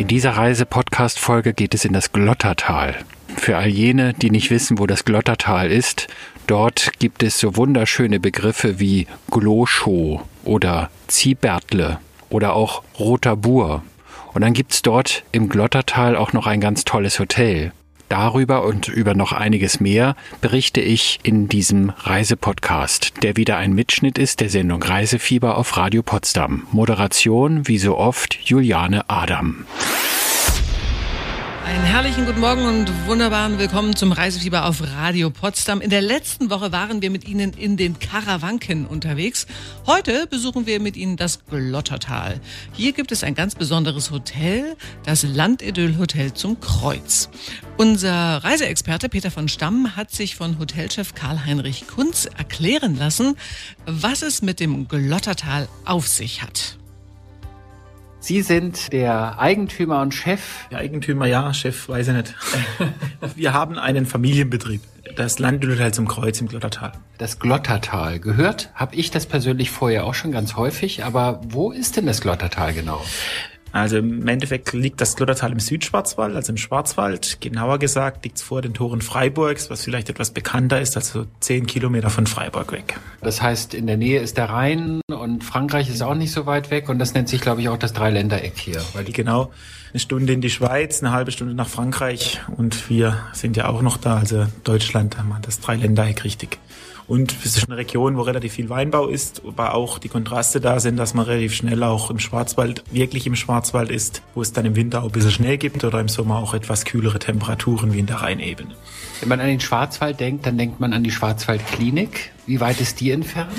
In dieser Reise-Podcast-Folge geht es in das Glottertal. Für all jene, die nicht wissen, wo das Glottertal ist, dort gibt es so wunderschöne Begriffe wie Gloschow oder Ziehbertle oder auch Roter Bur. Und dann gibt's dort im Glottertal auch noch ein ganz tolles Hotel. Darüber und über noch einiges mehr berichte ich in diesem Reisepodcast, der wieder ein Mitschnitt ist der Sendung Reisefieber auf Radio Potsdam. Moderation, wie so oft, Juliane Adam. Einen herrlichen guten Morgen und wunderbaren Willkommen zum Reisefieber auf Radio Potsdam. In der letzten Woche waren wir mit Ihnen in den Karawanken unterwegs. Heute besuchen wir mit Ihnen das Glottertal. Hier gibt es ein ganz besonderes Hotel, das Landidyll Hotel zum Kreuz. Unser Reiseexperte Peter von Stamm hat sich von Hotelchef Karl-Heinrich Kunz erklären lassen, was es mit dem Glottertal auf sich hat. Sie sind der Eigentümer und Chef. Der Eigentümer, ja, Chef, weiß ich nicht. Wir haben einen Familienbetrieb. Das Landhotel zum Kreuz im Glottertal. Das Glottertal. Gehört habe ich das persönlich vorher auch schon ganz häufig, aber wo ist denn das Glottertal genau? Also im Endeffekt liegt das Glottertal im Südschwarzwald, also im Schwarzwald. Genauer gesagt liegt es vor den Toren Freiburgs, was vielleicht etwas bekannter ist, also zehn Kilometer von Freiburg weg. Das heißt, in der Nähe ist der Rhein und Frankreich ist auch nicht so weit weg und das nennt sich, glaube ich, auch das Dreiländereck hier. Weil die genau eine Stunde in die Schweiz, eine halbe Stunde nach Frankreich und wir sind ja auch noch da, also Deutschland haben wir das Dreiländereck richtig. Und es ist eine Region, wo relativ viel Weinbau ist, aber auch die Kontraste da sind, dass man relativ schnell auch im Schwarzwald, wirklich im Schwarzwald ist, wo es dann im Winter auch ein bisschen Schnee gibt oder im Sommer auch etwas kühlere Temperaturen wie in der Rheinebene. Wenn man an den Schwarzwald denkt, dann denkt man an die Schwarzwaldklinik. Wie weit ist die entfernt?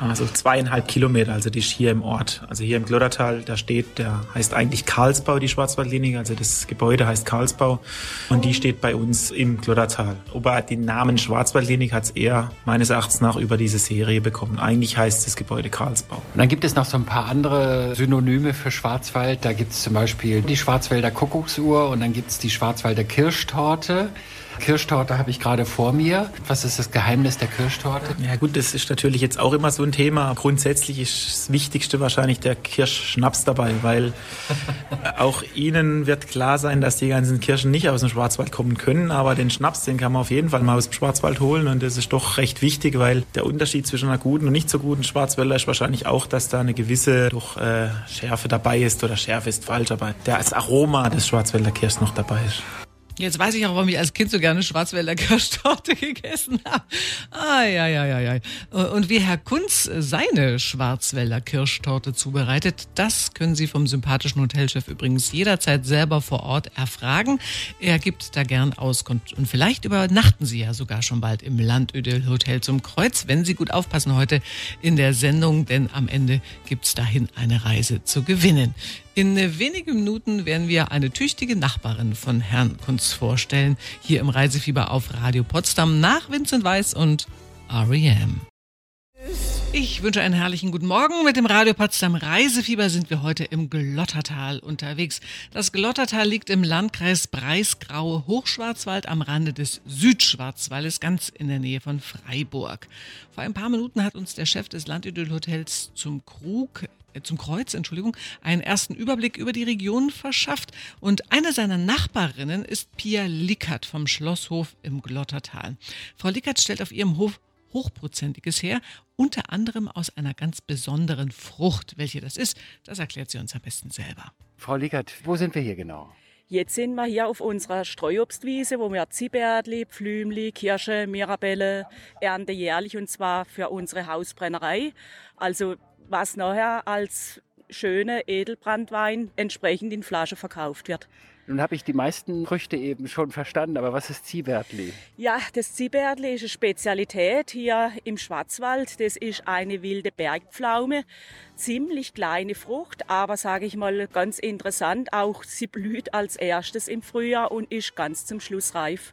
Also zweieinhalb Kilometer, also die ist hier im Ort. Also hier im Gloddertal, da steht, der heißt eigentlich Karlsbau, die Schwarzwaldlinie, also das Gebäude heißt Karlsbau und die steht bei uns im Gloddertal. Aber den Namen Schwarzwaldlinie hat es eher meines Erachtens nach über diese Serie bekommen. Eigentlich heißt das Gebäude Karlsbau. Und dann gibt es noch so ein paar andere Synonyme für Schwarzwald. Da gibt es zum Beispiel die Schwarzwälder Kuckucksuhr und dann gibt es die Schwarzwälder Kirschtorte. Kirschtorte habe ich gerade vor mir. Was ist das Geheimnis der Kirschtorte? Ja gut, das ist natürlich jetzt auch immer so ein Thema. Grundsätzlich ist das Wichtigste wahrscheinlich der Kirschschnaps dabei, weil auch Ihnen wird klar sein, dass die ganzen Kirschen nicht aus dem Schwarzwald kommen können, aber den Schnaps, den kann man auf jeden Fall mal aus dem Schwarzwald holen und das ist doch recht wichtig, weil der Unterschied zwischen einer guten und nicht so guten Schwarzwälder ist wahrscheinlich auch, dass da eine gewisse doch, äh, Schärfe dabei ist oder Schärfe ist falsch, aber das Aroma des Schwarzwälder Kirschs noch dabei ist. Jetzt weiß ich auch, warum ich als Kind so gerne Schwarzwälder Kirschtorte gegessen habe. Ah, ja, ja, ja, ja. Und wie Herr Kunz seine Schwarzwälder Kirschtorte zubereitet, das können Sie vom sympathischen Hotelchef übrigens jederzeit selber vor Ort erfragen. Er gibt da gern Auskunft. Und vielleicht übernachten Sie ja sogar schon bald im Landödel Hotel zum Kreuz, wenn Sie gut aufpassen heute in der Sendung, denn am Ende gibt's dahin eine Reise zu gewinnen. In wenigen Minuten werden wir eine tüchtige Nachbarin von Herrn Kunz vorstellen, hier im Reisefieber auf Radio Potsdam nach Vincent Weiss und R.E.M. Ich wünsche einen herrlichen guten Morgen. Mit dem Radio Potsdam Reisefieber sind wir heute im Glottertal unterwegs. Das Glottertal liegt im Landkreis Breisgau Hochschwarzwald am Rande des Südschwarzwaldes, ganz in der Nähe von Freiburg. Vor ein paar Minuten hat uns der Chef des Landidyll Hotels zum Krug zum Kreuz, Entschuldigung, einen ersten Überblick über die Region verschafft. Und eine seiner Nachbarinnen ist Pia Lickert vom Schlosshof im Glottertal. Frau Lickert stellt auf ihrem Hof Hochprozentiges her, unter anderem aus einer ganz besonderen Frucht. Welche das ist, das erklärt sie uns am besten selber. Frau Lickert, wo sind wir hier genau? Jetzt sind wir hier auf unserer Streuobstwiese, wo wir Zibärtli, Pflümli, Kirsche, Mirabelle ernte jährlich und zwar für unsere Hausbrennerei. Also was nachher als schöne Edelbrandwein entsprechend in Flasche verkauft wird. Nun habe ich die meisten Früchte eben schon verstanden, aber was ist Ziebertli? Ja, das Ziebertli ist eine Spezialität hier im Schwarzwald. Das ist eine wilde Bergpflaume, ziemlich kleine Frucht, aber sage ich mal ganz interessant, auch sie blüht als erstes im Frühjahr und ist ganz zum Schluss reif.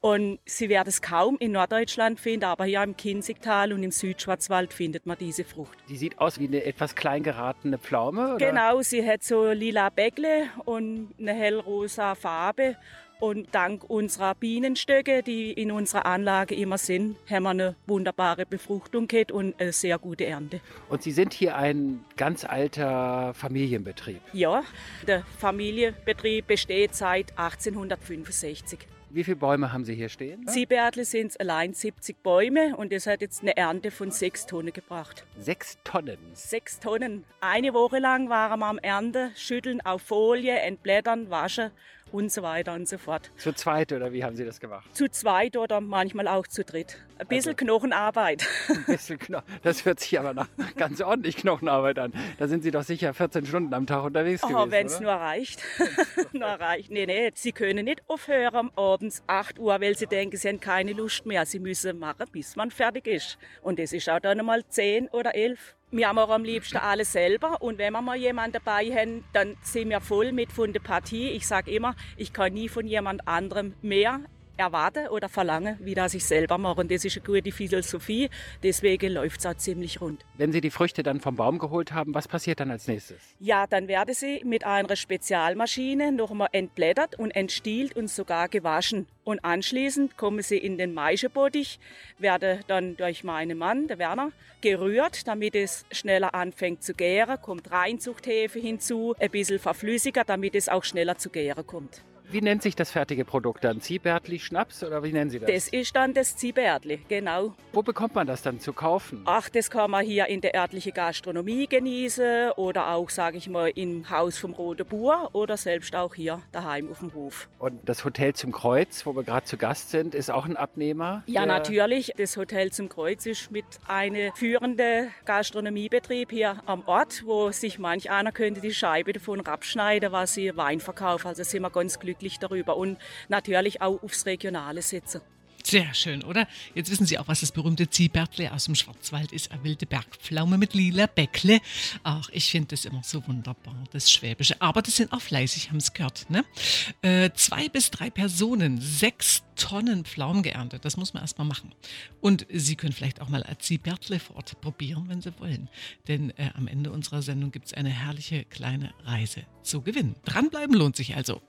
Und Sie werden es kaum in Norddeutschland finden, aber hier im Kinzigtal und im Südschwarzwald findet man diese Frucht. Die sieht aus wie eine etwas klein geratene Pflaume? Oder? Genau, sie hat so lila Bäckle und eine hellrosa Farbe. Und dank unserer Bienenstöcke, die in unserer Anlage immer sind, haben wir eine wunderbare Befruchtung gehabt und eine sehr gute Ernte. Und Sie sind hier ein ganz alter Familienbetrieb? Ja, der Familienbetrieb besteht seit 1865. Wie viele Bäume haben Sie hier stehen? Siebärtle sind es allein 70 Bäume und das hat jetzt eine Ernte von sechs Tonnen gebracht. Sechs Tonnen? Sechs Tonnen. Eine Woche lang waren wir am Ernte, schütteln auf Folie, entblättern, waschen und so weiter und so fort. Zu zweit oder wie haben Sie das gemacht? Zu zweit oder manchmal auch zu dritt. Ein bisschen also, Knochenarbeit. Ein bisschen Knochen. Das hört sich aber nach ganz ordentlich Knochenarbeit an. Da sind Sie doch sicher 14 Stunden am Tag unterwegs oh, gewesen. wenn es nur reicht. nur reicht. Nee, nee, Sie können nicht aufhören abends 8 Uhr, weil Sie denken, Sie haben keine Lust mehr. Sie müssen machen, bis man fertig ist. Und das ist auch dann mal 10 oder 11. Wir haben auch am liebsten alles selber und wenn wir mal jemanden dabei haben, dann sind wir voll mit von der Partie. Ich sage immer, ich kann nie von jemand anderem mehr erwarte oder verlange, wie das ich selber mache. Und das ist eine gute Philosophie. Deswegen läuft es auch ziemlich rund. Wenn Sie die Früchte dann vom Baum geholt haben, was passiert dann als nächstes? Ja, dann werden sie mit einer Spezialmaschine nochmal entblättert und entstielt und sogar gewaschen. Und anschließend kommen sie in den Maischebottich, werden dann durch meinen Mann, der Werner, gerührt, damit es schneller anfängt zu gären. Kommt Reinzuchthefe hinzu, ein bisschen verflüssiger, damit es auch schneller zu gären kommt. Wie nennt sich das fertige Produkt dann? Ziehbärtli Schnaps oder wie nennen Sie das? Das ist dann das Ziehbärtli, genau. Wo bekommt man das dann zu kaufen? Ach, das kann man hier in der örtlichen Gastronomie genießen oder auch, sage ich mal, im Haus vom Rote Bur oder selbst auch hier daheim auf dem Hof. Und das Hotel zum Kreuz, wo wir gerade zu Gast sind, ist auch ein Abnehmer? Ja, natürlich. Das Hotel zum Kreuz ist mit einem führenden Gastronomiebetrieb hier am Ort, wo sich manch einer könnte die Scheibe davon abschneiden, was sie Wein verkaufen. Also sind wir ganz glücklich glücklich darüber und natürlich auch aufs Regionale setzen. Sehr schön, oder? Jetzt wissen Sie auch, was das berühmte Ziehbärtle aus dem Schwarzwald ist. Eine wilde Bergpflaume mit lila Bäckle. Ach, ich finde das immer so wunderbar, das Schwäbische. Aber das sind auch fleißig, haben es gehört. Ne? Äh, zwei bis drei Personen, sechs Tonnen Pflaumen geerntet. Das muss man erstmal machen. Und Sie können vielleicht auch mal ein Ziehbärtle vor Ort probieren, wenn Sie wollen. Denn äh, am Ende unserer Sendung gibt es eine herrliche kleine Reise zu gewinnen. Dranbleiben lohnt sich also.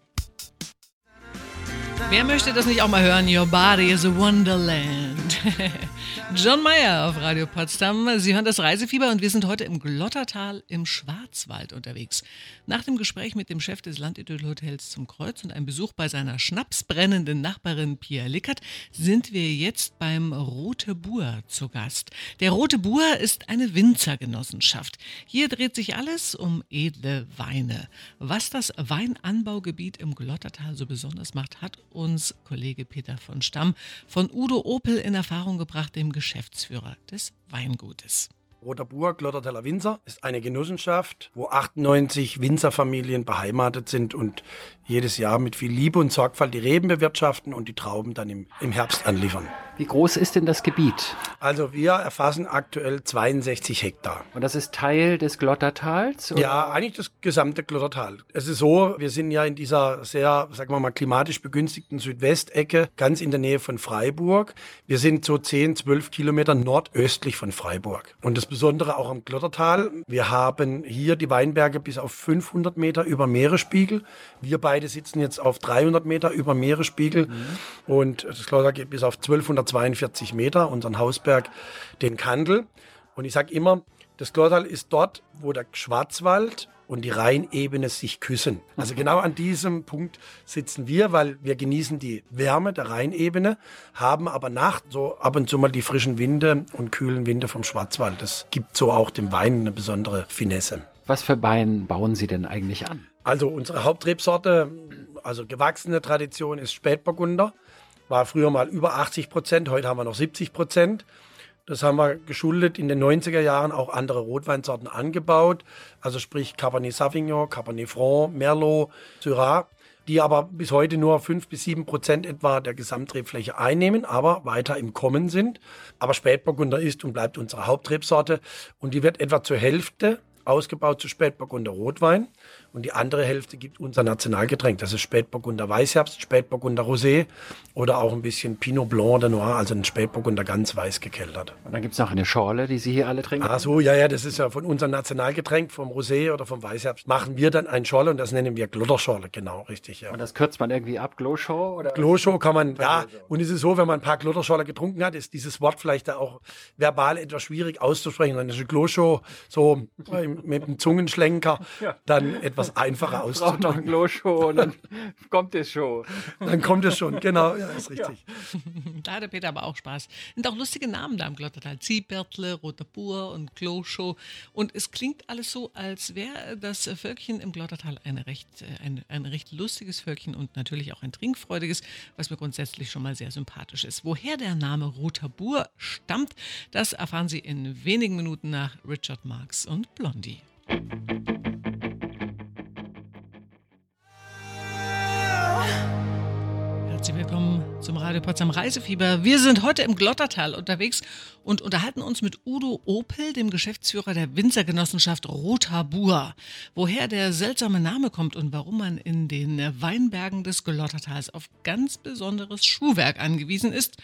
Wer möchte das nicht auch mal hören? Your body is a wonderland. John Mayer auf Radio Potsdam. Sie hören das Reisefieber und wir sind heute im Glottertal im Schwarzwald unterwegs. Nach dem Gespräch mit dem Chef des Landidyll-Hotels zum Kreuz und einem Besuch bei seiner schnapsbrennenden Nachbarin Pia Lickert sind wir jetzt beim Rote Bur zu Gast. Der Rote Bur ist eine Winzergenossenschaft. Hier dreht sich alles um edle Weine. Was das Weinanbaugebiet im Glottertal so besonders macht, hat uns Kollege Peter von Stamm von Udo Opel in Erfahrung gebracht, dem Geschäftsführer des Weingutes. Roter Burg, Glotterteller Winzer, ist eine Genossenschaft, wo 98 Winzerfamilien beheimatet sind und jedes Jahr mit viel Liebe und Sorgfalt die Reben bewirtschaften und die Trauben dann im, im Herbst anliefern. Wie groß ist denn das Gebiet? Also wir erfassen aktuell 62 Hektar. Und das ist Teil des Glottertals? Oder? Ja, eigentlich das gesamte Glottertal. Es ist so, wir sind ja in dieser sehr, sagen wir mal, klimatisch begünstigten Südwestecke, ganz in der Nähe von Freiburg. Wir sind so 10, 12 Kilometer nordöstlich von Freiburg. Und das Besondere auch am Glottertal, wir haben hier die Weinberge bis auf 500 Meter über Meeresspiegel. Wir beide sitzen jetzt auf 300 Meter über Meeresspiegel mhm. und das Glottertal geht bis auf 1200 42 Meter, unseren Hausberg, den Kandel. Und ich sage immer, das Glottal ist dort, wo der Schwarzwald und die Rheinebene sich küssen. Also genau an diesem Punkt sitzen wir, weil wir genießen die Wärme der Rheinebene, haben aber nach so ab und zu mal die frischen Winde und kühlen Winde vom Schwarzwald. Das gibt so auch dem Wein eine besondere Finesse. Was für Wein bauen Sie denn eigentlich an? Also unsere Hauptrebsorte, also gewachsene Tradition ist Spätburgunder war früher mal über 80 Prozent, heute haben wir noch 70 Prozent. Das haben wir geschuldet in den 90er Jahren auch andere Rotweinsorten angebaut, also sprich Cabernet Sauvignon, Cabernet Franc, Merlot, Syrah, die aber bis heute nur 5 bis 7 Prozent etwa der Gesamtrebfläche einnehmen, aber weiter im Kommen sind. Aber Spätburgunder ist und bleibt unsere Hauptrebsorte und die wird etwa zur Hälfte ausgebaut zu Spätburgunder Rotwein und die andere Hälfte gibt unser Nationalgetränk. Das ist Spätburgunder Weißherbst, Spätburgunder Rosé oder auch ein bisschen Pinot Blanc de Noir, also ein Spätburgunder ganz weiß gekeltert. Und dann gibt es noch eine Schorle, die Sie hier alle trinken. Ach so, ja, ja, das ist ja von unserem Nationalgetränk, vom Rosé oder vom Weißherbst, machen wir dann ein Schorle und das nennen wir Glotterschorle, genau, richtig, ja. Und das kürzt man irgendwie ab, Gloshow? Oder? Gloshow kann man, ja, und es ist so, wenn man ein paar Glotterschorle getrunken hat, ist dieses Wort vielleicht da auch verbal etwas schwierig auszusprechen. Dann ist Gloshow so mit dem Zungenschlenker dann etwas einfacher auszusprechen braucht noch ein Glow-Show und dann kommt es schon. Dann kommt es schon, genau, ja, ist richtig. Ja. Da hatte Peter aber auch Spaß. Sind auch lustige Namen da im Glottertal. Ziehbärtle, Roter Bur und Glow-Show. Und es klingt alles so, als wäre das Völkchen im Glottertal eine recht, äh, ein, ein recht lustiges Völkchen und natürlich auch ein trinkfreudiges, was mir grundsätzlich schon mal sehr sympathisch ist. Woher der Name Roter Bur stammt, das erfahren Sie in wenigen Minuten nach Richard Marx und Blondie. Zum Radio Potsdam Reisefieber. Wir sind heute im Glottertal unterwegs und unterhalten uns mit Udo Opel, dem Geschäftsführer der Winzergenossenschaft Roter Bur. Woher der seltsame Name kommt und warum man in den Weinbergen des Glottertals auf ganz besonderes Schuhwerk angewiesen ist,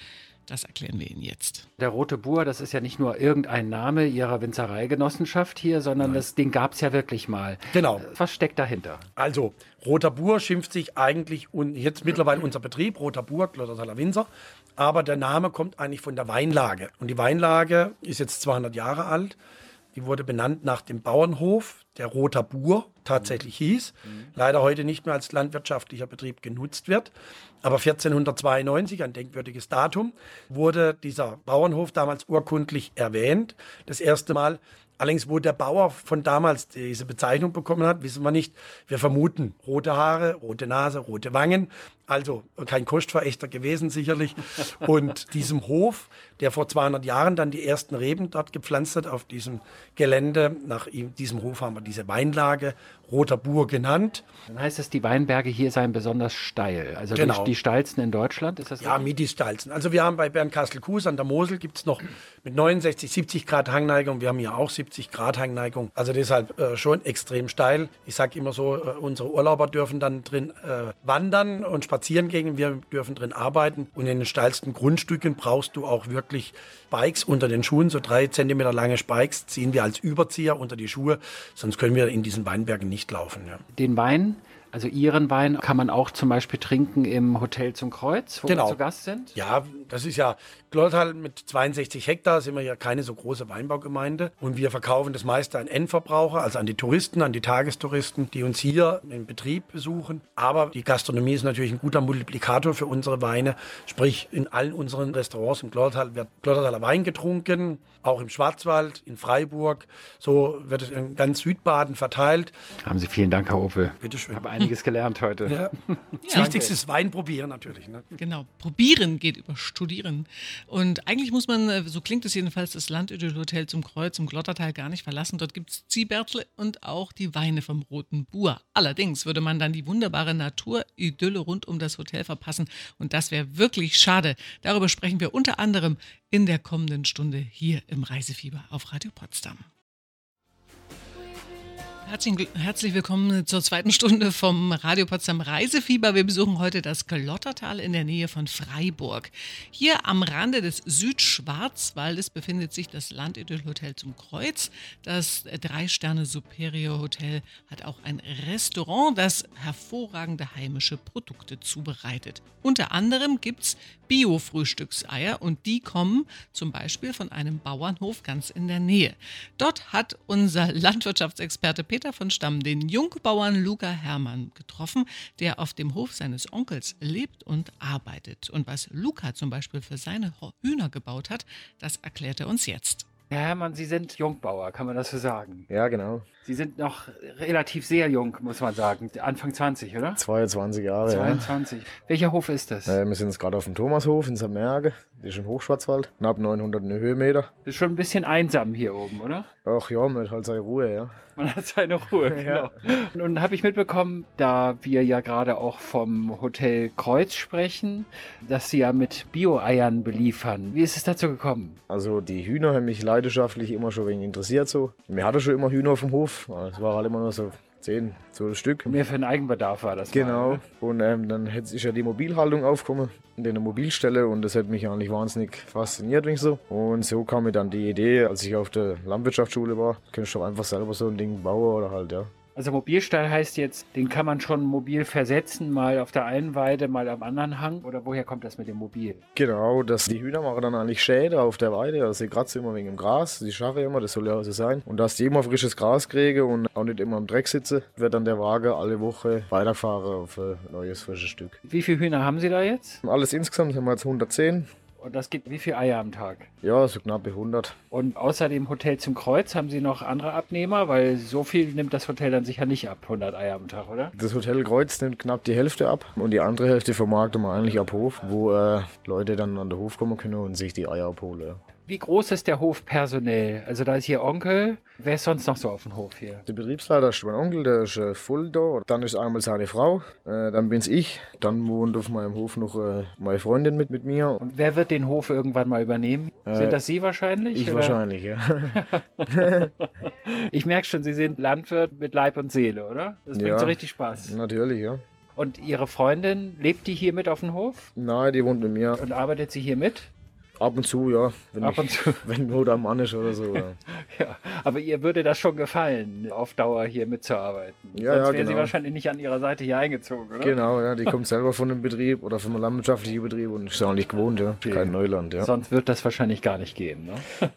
das erklären wir Ihnen jetzt. Der Rote Bur, das ist ja nicht nur irgendein Name Ihrer Winzereigenossenschaft hier, sondern das, den gab es ja wirklich mal. Genau. Was steckt dahinter? Also, Roter Bur schimpft sich eigentlich, und jetzt mittlerweile unser Betrieb, Roter Bur, Glottertaler Winzer, aber der Name kommt eigentlich von der Weinlage. Und die Weinlage ist jetzt 200 Jahre alt. Die wurde benannt nach dem Bauernhof, der Roter Bur tatsächlich hieß. Mhm. Leider heute nicht mehr als landwirtschaftlicher Betrieb genutzt wird. Aber 1492, ein denkwürdiges Datum, wurde dieser Bauernhof damals urkundlich erwähnt. Das erste Mal Allerdings, wo der Bauer von damals diese Bezeichnung bekommen hat, wissen wir nicht. Wir vermuten rote Haare, rote Nase, rote Wangen. Also kein Kostverächter gewesen sicherlich. Und diesem Hof, der vor 200 Jahren dann die ersten Reben dort gepflanzt hat, auf diesem Gelände, nach diesem Hof haben wir diese Weinlage Roter Bur genannt. Dann heißt es, die Weinberge hier seien besonders steil. Also genau. die, die steilsten in Deutschland, ist das Ja, mit die steilsten. Also wir haben bei Bernkastel-Kues an der Mosel gibt es noch mit 69, 70 Grad Hangneigung. Wir haben hier auch 70 Grad Hangneigung. Also deshalb äh, schon extrem steil. Ich sage immer so, äh, unsere Urlauber dürfen dann drin äh, wandern und spazieren gehen. Wir dürfen drin arbeiten. Und in den steilsten Grundstücken brauchst du auch wirklich Spikes unter den Schuhen, so drei Zentimeter lange Spikes ziehen wir als Überzieher unter die Schuhe. Sonst können wir in diesen Weinbergen nicht nicht laufen. Ja. Den Wein, also Ihren Wein, kann man auch zum Beispiel trinken im Hotel zum Kreuz, wo genau. wir zu Gast sind? Ja, das ist ja Glottal mit 62 Hektar, sind wir ja keine so große Weinbaugemeinde. Und wir verkaufen das meiste an Endverbraucher, also an die Touristen, an die Tagestouristen, die uns hier im Betrieb besuchen. Aber die Gastronomie ist natürlich ein guter Multiplikator für unsere Weine. Sprich, in allen unseren Restaurants im Glottal wird Glottertaler Wein getrunken, auch im Schwarzwald, in Freiburg. So wird es in ganz Südbaden verteilt. Haben Sie vielen Dank, Herr Opel. Bitte schön. Ich habe einiges gelernt heute. Ja. Das ja. Wichtigste ist Wein probieren natürlich. Ne? Genau, probieren geht über Studieren. Und eigentlich muss man, äh, so klingt es jedenfalls, das Landödel-Hotel zum Kreuz, zum Glottertal gar nicht verlassen. Dort gibt es Ziehbärtle und auch die Weine vom Roten Bur. Allerdings würde man dann die wunderbare Naturidylle rund um das Hotel verpassen. Und das wäre wirklich schade. Darüber sprechen wir unter anderem in der kommenden Stunde hier im Reisefieber auf Radio Potsdam. Herzlich, herzlich willkommen zur zweiten Stunde vom Radio Potsdam Reisefieber. Wir besuchen heute das Glottertal in der Nähe von Freiburg. Hier am Rande des Südschwarzwaldes befindet sich das Landidyll Hotel zum Kreuz. Das Drei-Sterne Superior Hotel hat auch ein Restaurant, das hervorragende heimische Produkte zubereitet. Unter anderem gibt es Bio-Frühstückseier und die kommen zum Beispiel von einem Bauernhof ganz in der Nähe. Dort hat unser Landwirtschaftsexperte Peter von Stamm den Jungbauern Luca Hermann getroffen, der auf dem Hof seines Onkels lebt und arbeitet. Und was Luca zum Beispiel für seine Hühner gebaut hat, das erklärt er uns jetzt. Herr Hermann, Sie sind Jungbauer, kann man das so sagen? Ja, genau. Sie sind noch relativ sehr jung, muss man sagen. Anfang 20, oder? 22 Jahre. 22. Ja. Welcher Hof ist das? Äh, wir sind jetzt gerade auf dem Thomashof in Samerge. Das ist im Hochschwarzwald. Knapp 900 Höhenmeter. Das ist schon ein bisschen einsam hier oben, oder? Ach ja, man hat halt seine Ruhe, ja. Man hat seine Ruhe, genau. Und Nun habe ich mitbekommen, da wir ja gerade auch vom Hotel Kreuz sprechen, dass Sie ja mit Bio-Eiern beliefern. Wie ist es dazu gekommen? Also die Hühner haben mich leidenschaftlich immer schon wegen interessiert so. Mir hatte schon immer Hühner auf dem Hof. Es war halt immer nur so 10, 12 Stück. Mehr für den Eigenbedarf war das. Genau. Mal, ne? Und ähm, dann hätte ich ja die Mobilhaltung aufgekommen, in der Mobilstelle und das hat mich eigentlich wahnsinnig fasziniert und so. Und so kam mir dann die Idee, als ich auf der Landwirtschaftsschule war, könnte ich doch einfach selber so ein Ding bauen oder halt, ja. Also Mobilstall heißt jetzt, den kann man schon mobil versetzen, mal auf der einen Weide, mal am anderen Hang. Oder woher kommt das mit dem Mobil? Genau, dass die Hühner machen dann eigentlich Schäden auf der Weide, also sie kratzen immer wegen dem Gras, die schaffen immer, das soll ja auch so sein. Und dass die immer frisches Gras kriegen und auch nicht immer im Dreck sitzen, wird dann der Wagen alle Woche weiterfahren auf ein neues frisches Stück. Wie viele Hühner haben Sie da jetzt? Alles insgesamt haben wir jetzt 110, Und das gibt wie viele Eier am Tag? ja, so knappe 100. Und außer dem Hotel zum Kreuz haben Sie noch andere Abnehmer? Weil so viel nimmt das Hotel dann sicher nicht ab, 100 Eier am Tag, oder? Das Hotel Kreuz nimmt knapp die Hälfte ab und die andere Hälfte vermarkten wir eigentlich ab Hof, wo äh, Leute dann an den Hof kommen können und sich die Eier abholen. Wie groß ist der Hof personell? Also da ist hier Onkel. Wer ist sonst noch so auf dem Hof hier? Der Betriebsleiter ist mein Onkel, der ist äh, voll da. Dann ist einmal seine Frau, äh, dann bin's ich. Dann wohnt auf meinem Hof noch äh, meine Freundin mit, mit mir. Und wer wird den Hof irgendwann mal übernehmen? Äh, sind das Sie wahrscheinlich? Ich oder? wahrscheinlich, ja. Ich merke schon, Sie sind Landwirt mit Leib und Seele, oder? Das bringt Ja. so richtig Spaß. Natürlich, ja. Und Ihre Freundin, lebt die hier mit auf dem Hof? Nein, die wohnt mit mir. Und arbeitet sie hier mit? Ab und zu, ja. Wenn Ab ich, und zu. Wenn Not am Mann ist oder so. Ja. Ja, aber ihr würde das schon gefallen, auf Dauer hier mitzuarbeiten. Ja, Sonst ja, wäre sie genau. wahrscheinlich nicht an ihrer Seite hier eingezogen, oder? Genau, ja. Die kommt selber von einem Betrieb oder von einem landwirtschaftlichen Betrieb und ist eigentlich gewohnt, ja. Kein Neuland, ja. Sonst wird das wahrscheinlich gar nicht gehen. Ne?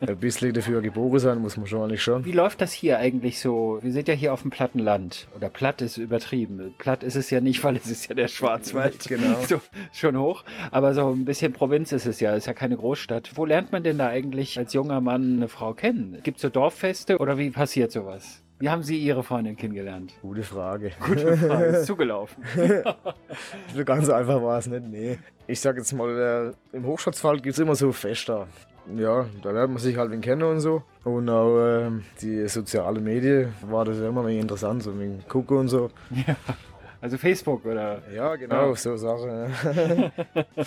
Ein bisschen dafür geboren sein muss man schon eigentlich schon. Wie läuft das hier eigentlich so? Wir sind ja hier auf dem platten Land. Oder platt ist übertrieben. Platt ist es ja nicht, weil es ist ja der Schwarzwald. Genau. So, schon hoch. Aber so ein bisschen Provinz ist es ja. Ist ja keine Großstadt. Wo lernt man denn da eigentlich als junger Mann eine Frau kennen? Gibt es so Dorffeste oder wie passiert sowas? Wie haben Sie Ihre Freundin kennengelernt? Gute Frage. Gute Frage. Ist zugelaufen. So ganz einfach war es nicht, nee. Ich sag jetzt mal, äh, im Hochschwarzwald gibt es immer so Fester. Ja, da lernt man sich halt wen kennen und so. Und auch ähm, die sozialen Medien war das immer interessant, so wegen gucken und so. Also Facebook oder? Ja, genau, so Sachen. Ja.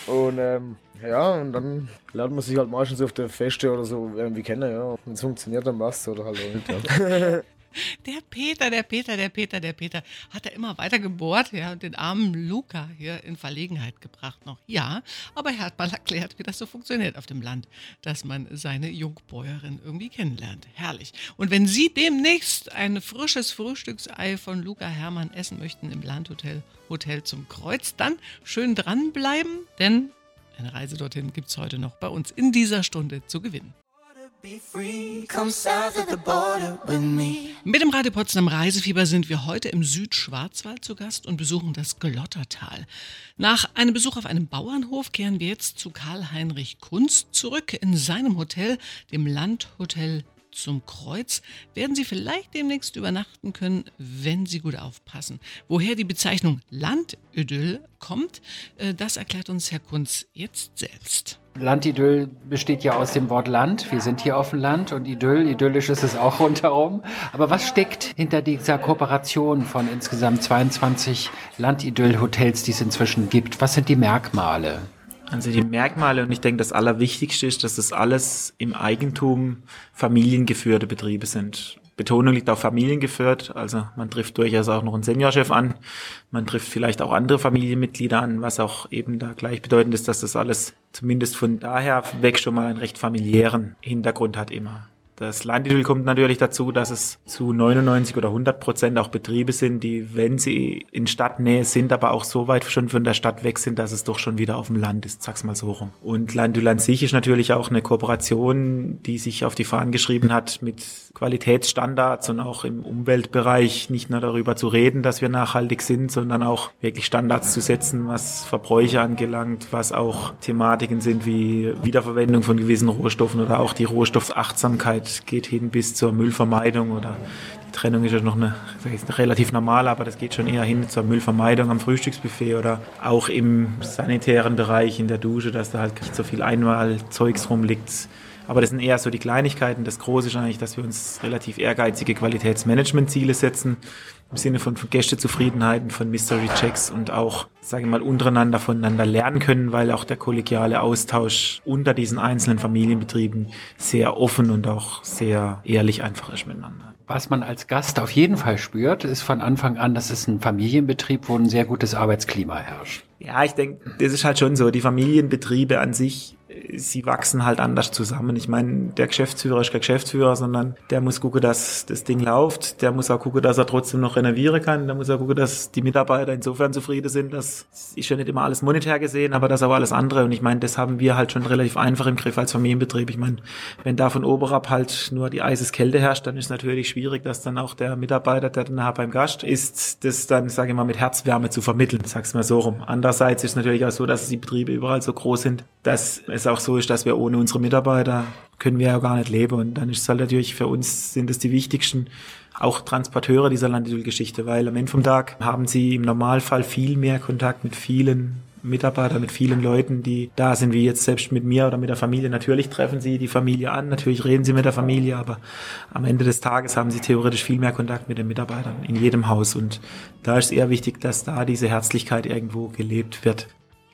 und ähm, ja, und dann lernt man sich halt meistens auf der Feste oder so irgendwie kennen, ja. Und es funktioniert dann was oder halt auch nicht. Ja. Der Peter, der Peter, der Peter, der Peter hat er immer weiter gebohrt, ja, und den armen Luca hier in Verlegenheit gebracht noch. Ja, aber er hat mal erklärt, wie das so funktioniert auf dem Land, dass man seine Jungbäuerin irgendwie kennenlernt. Herrlich. Und wenn Sie demnächst ein frisches Frühstücksei von Luca Hermann essen möchten im Landhotel Hotel zum Kreuz, dann schön dranbleiben, denn eine Reise dorthin gibt es heute noch bei uns in dieser Stunde zu gewinnen. Mit dem Radio Potsdam Reisefieber sind wir heute im Südschwarzwald zu Gast und besuchen das Glottertal. Nach einem Besuch auf einem Bauernhof kehren wir jetzt zu Karl-Heinrich Kunst zurück. In seinem Hotel, dem Landhotel zum Kreuz, werden Sie vielleicht demnächst übernachten können, wenn Sie gut aufpassen. Woher die Bezeichnung Landidyll kommt, äh, das erklärt uns Herr Kunz jetzt selbst. Landidyll besteht ja aus dem Wort Land. Wir sind hier auf dem Land und Idyll, idyllisch ist es auch rundherum. Aber was steckt hinter dieser Kooperation von insgesamt 22 Landidyll-Hotels, die es inzwischen gibt? Was sind die Merkmale? Also die Merkmale und ich denke, das Allerwichtigste ist, dass das alles im Eigentum familiengeführte Betriebe sind. Betonung liegt auf familiengeführt, also man trifft durchaus auch noch einen Seniorchef an, man trifft vielleicht auch andere Familienmitglieder an, was auch eben da gleichbedeutend ist, dass das alles zumindest von daher weg schon mal einen recht familiären Hintergrund hat immer. Das Landidyll kommt natürlich dazu, dass es zu 99 oder 100 Prozent auch Betriebe sind, die, wenn sie in Stadtnähe sind, aber auch so weit schon von der Stadt weg sind, dass es doch schon wieder auf dem Land ist, sag's mal so rum. Und Landidyll an sich ist natürlich auch eine Kooperation, die sich auf die Fahnen geschrieben hat mit Qualitätsstandards und auch im Umweltbereich nicht nur darüber zu reden, dass wir nachhaltig sind, sondern auch wirklich Standards zu setzen, was Verbräuche angelangt, was auch Thematiken sind wie Wiederverwendung von gewissen Rohstoffen oder auch die Rohstoffachtsamkeit geht hin bis zur Müllvermeidung oder die Trennung ist ja noch eine, relativ normal, aber das geht schon eher hin zur Müllvermeidung am Frühstücksbuffet oder auch im sanitären Bereich in der Dusche, dass da halt nicht so viel Einmalzeugs rumliegt. Aber das sind eher so die Kleinigkeiten. Das Große ist eigentlich, dass wir uns relativ ehrgeizige Qualitätsmanagementziele setzen im Sinne von, Gästezufriedenheiten, von Mystery-Checks und auch, sage ich mal, untereinander voneinander lernen können, weil auch der kollegiale Austausch unter diesen einzelnen Familienbetrieben sehr offen und auch sehr ehrlich einfach ist miteinander. Was man als Gast auf jeden Fall spürt, ist von Anfang an, dass es ein Familienbetrieb, wo ein sehr gutes Arbeitsklima herrscht. Ja, ich denke, das ist halt schon so. Die Familienbetriebe an sich sie wachsen halt anders zusammen. Ich meine, der Geschäftsführer ist kein Geschäftsführer, sondern der muss gucken, dass das Ding läuft. Der muss auch gucken, dass er trotzdem noch renovieren kann. Der muss auch gucken, dass die Mitarbeiter insofern zufrieden sind. Das ist ja nicht immer alles monetär gesehen, aber das auch alles andere. Und ich meine, das haben wir halt schon relativ einfach im Griff als Familienbetrieb. Ich meine, wenn da von oberab halt nur die eises Kälte herrscht, dann ist natürlich schwierig, dass dann auch der Mitarbeiter, der dann beim Gast ist, das dann, sage ich mal, mit Herzwärme zu vermitteln, sag's mal so rum. Andererseits ist natürlich auch so, dass die Betriebe überall so groß sind, dass es auch so ist, dass wir ohne unsere Mitarbeiter können wir ja gar nicht leben. Und dann ist es halt natürlich für uns sind es die wichtigsten auch Transporteure dieser Landöl-Geschichte, weil am Ende vom Tag haben sie im Normalfall viel mehr Kontakt mit vielen Mitarbeitern, mit vielen Leuten, die da sind, wie jetzt selbst mit mir oder mit der Familie. Natürlich treffen sie die Familie an, natürlich reden sie mit der Familie, aber am Ende des Tages haben sie theoretisch viel mehr Kontakt mit den Mitarbeitern in jedem Haus. Und da ist es eher wichtig, dass da diese Herzlichkeit irgendwo gelebt wird.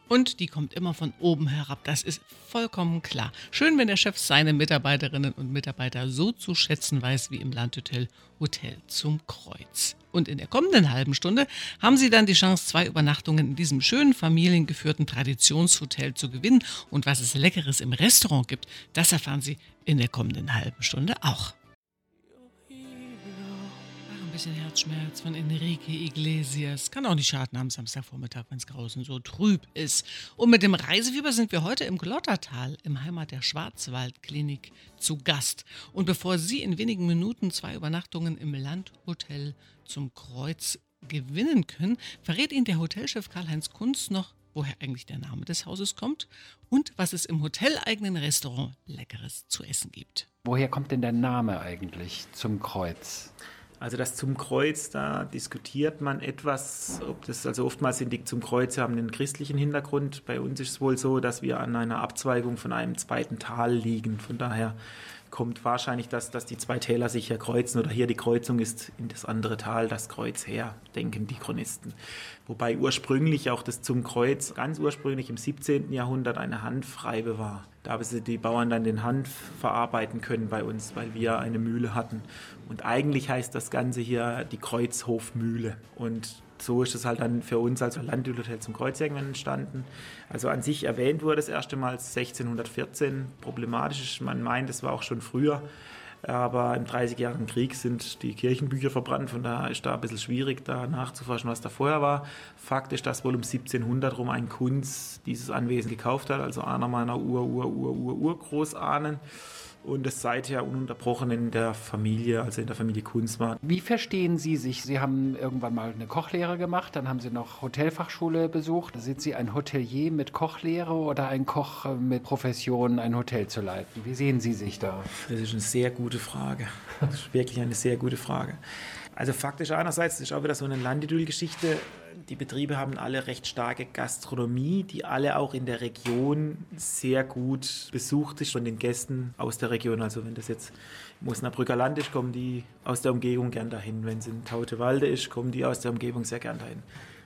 Und die kommt immer von oben herab. Das ist vollkommen klar. Schön, wenn der Chef seine Mitarbeiterinnen und Mitarbeiter so zu schätzen weiß wie im Landhotel Hotel zum Kreuz. Und in der kommenden halben Stunde haben Sie dann die Chance, zwei Übernachtungen in diesem schönen familiengeführten Traditionshotel zu gewinnen. Und was es Leckeres im Restaurant gibt, das erfahren Sie in der kommenden halben Stunde auch bisschen Herzschmerz von Enrique Iglesias. Kann auch nicht schaden am Samstagvormittag, wenn es draußen so trüb ist. Und mit dem Reisefieber sind wir heute im Glottertal, im Heimat der Schwarzwaldklinik, zu Gast. Und bevor Sie in wenigen Minuten zwei Übernachtungen im Landhotel zum Kreuz gewinnen können, verrät Ihnen der Hotelchef Karl-Heinz Kunz noch, woher eigentlich der Name des Hauses kommt und was es im hoteleigenen Restaurant Leckeres zu essen gibt. Woher kommt denn der Name eigentlich zum Kreuz? Also das zum Kreuz, da diskutiert man etwas, ob das, also oftmals sind die zum Kreuz haben einen christlichen Hintergrund. Bei uns ist es wohl so, dass wir an einer Abzweigung von einem zweiten Tal liegen. Von daher kommt wahrscheinlich, dass, dass die zwei Täler sich hier kreuzen oder hier die Kreuzung ist in das andere Tal das Kreuz her, denken die Chronisten. Wobei ursprünglich auch das zum Kreuz ganz ursprünglich im 17. Jahrhundert eine Handfreibe war. Da haben sie die Bauern dann den Hanf verarbeiten können bei uns, weil wir eine Mühle hatten. Und eigentlich heißt das Ganze hier die Kreuzhofmühle. Und so ist es halt dann für uns als Landhotel zum Kreuz entstanden. Also an sich erwähnt wurde es erst einmal 1614. Problematisch ist, man meint, es war auch schon früher. Aber im 30-jährigen Krieg sind die Kirchenbücher verbrannt, von daher ist da ein bisschen schwierig, da nachzuforschen, was da vorher war. Fakt ist, dass wohl um 1700 rum ein Kunz dieses Anwesen gekauft hat, also einer meiner Ur-Ur-Ur-Ur-Urgroßahnen und es seither ununterbrochen in der Familie, also in der Familie Kunz war. Wie verstehen Sie sich? Sie haben irgendwann mal eine Kochlehre gemacht, dann haben Sie noch Hotelfachschule besucht. Sind Sie ein Hotelier mit Kochlehre oder ein Koch mit Profession, ein Hotel zu leiten? Wie sehen Sie sich da? Das ist eine sehr gute Frage. Das ist wirklich eine sehr gute Frage. Also faktisch einerseits, das ist auch wieder so eine Landidyll-Geschichte. Die Betriebe haben alle recht starke Gastronomie, die alle auch in der Region sehr gut besucht ist von den Gästen aus der Region. Also wenn das jetzt im Osnabrücker Land ist, kommen die aus der Umgebung gern dahin. Wenn es in Tautewalde ist, kommen die aus der Umgebung sehr gern dahin.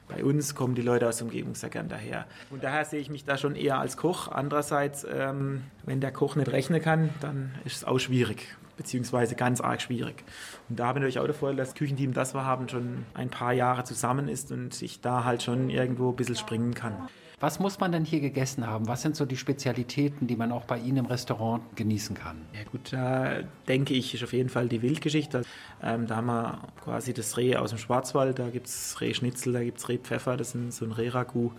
Bei uns kommen die Leute aus der Umgebung sehr gern daher. Und daher sehe ich mich da schon eher als Koch. Andererseits, ähm, wenn der Koch nicht rechnen kann, dann ist es auch schwierig beziehungsweise ganz arg schwierig. Und da habe ich natürlich auch der Vorteil, dass das Küchenteam, das wir haben, schon ein paar Jahre zusammen ist und ich da halt schon irgendwo ein bisschen springen kann. Was muss man denn hier gegessen haben? Was sind so die Spezialitäten, die man auch bei Ihnen im Restaurant genießen kann? Ja gut, da denke ich, ist auf jeden Fall die Wildgeschichte. Ähm, da haben wir quasi das Reh aus dem Schwarzwald, da gibt es Rehschnitzel, da gibt es Rehpfeffer, das ist so ein Rehragout.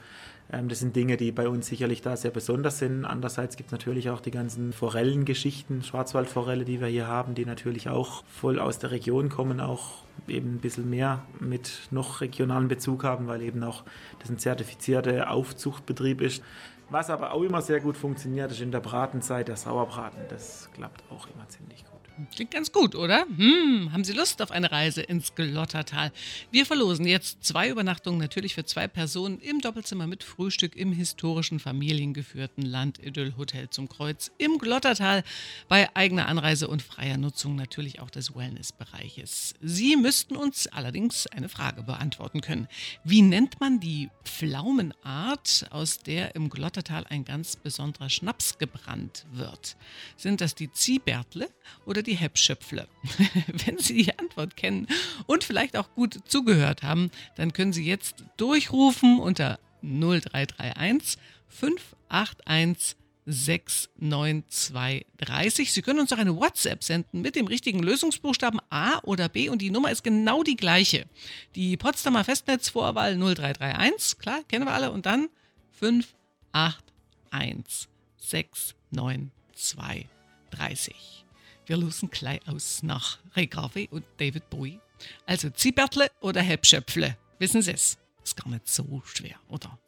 Ähm, das sind Dinge, die bei uns sicherlich da sehr besonders sind. Andererseits gibt es natürlich auch die ganzen Forellengeschichten, Schwarzwaldforelle, die wir hier haben, die natürlich auch voll aus der Region kommen, auch eben ein bisschen mehr mit noch regionalen Bezug haben, weil eben auch das ein zertifizierter Aufzuchtbetrieb ist. Was aber auch immer sehr gut funktioniert, ist in der Bratenzeit der Sauerbraten. Das klappt auch immer ziemlich gut. Klingt ganz gut, oder? Hm, haben Sie Lust auf eine Reise ins Glottertal? Wir verlosen jetzt zwei Übernachtungen natürlich für zwei Personen im Doppelzimmer mit Frühstück im historischen familiengeführten Landidyll Hotel zum Kreuz im Glottertal bei eigener Anreise und freier Nutzung natürlich auch des Wellnessbereiches. Sie müssten uns allerdings eine Frage beantworten können. Wie nennt man die Pflaumenart, aus der im Glottertal ein ganz besonderer Schnaps gebrannt wird? Sind das die Ziehbärtle oder die Heppschöpfle? Wenn Sie die Antwort kennen und vielleicht auch gut zugehört haben, dann können Sie jetzt durchrufen unter 0331 581 69230. Sie können uns auch eine WhatsApp senden mit dem richtigen Lösungsbuchstaben A oder B und die Nummer ist genau die gleiche. Die Potsdamer Festnetzvorwahl 0331, klar, kennen wir alle, und dann 581 69230. Wir lösen gleich aus nach Ray Garvey und David Bowie. Also Ziebertle oder Helpschöpfle, wissen Sie es? Ist gar nicht so schwer, oder?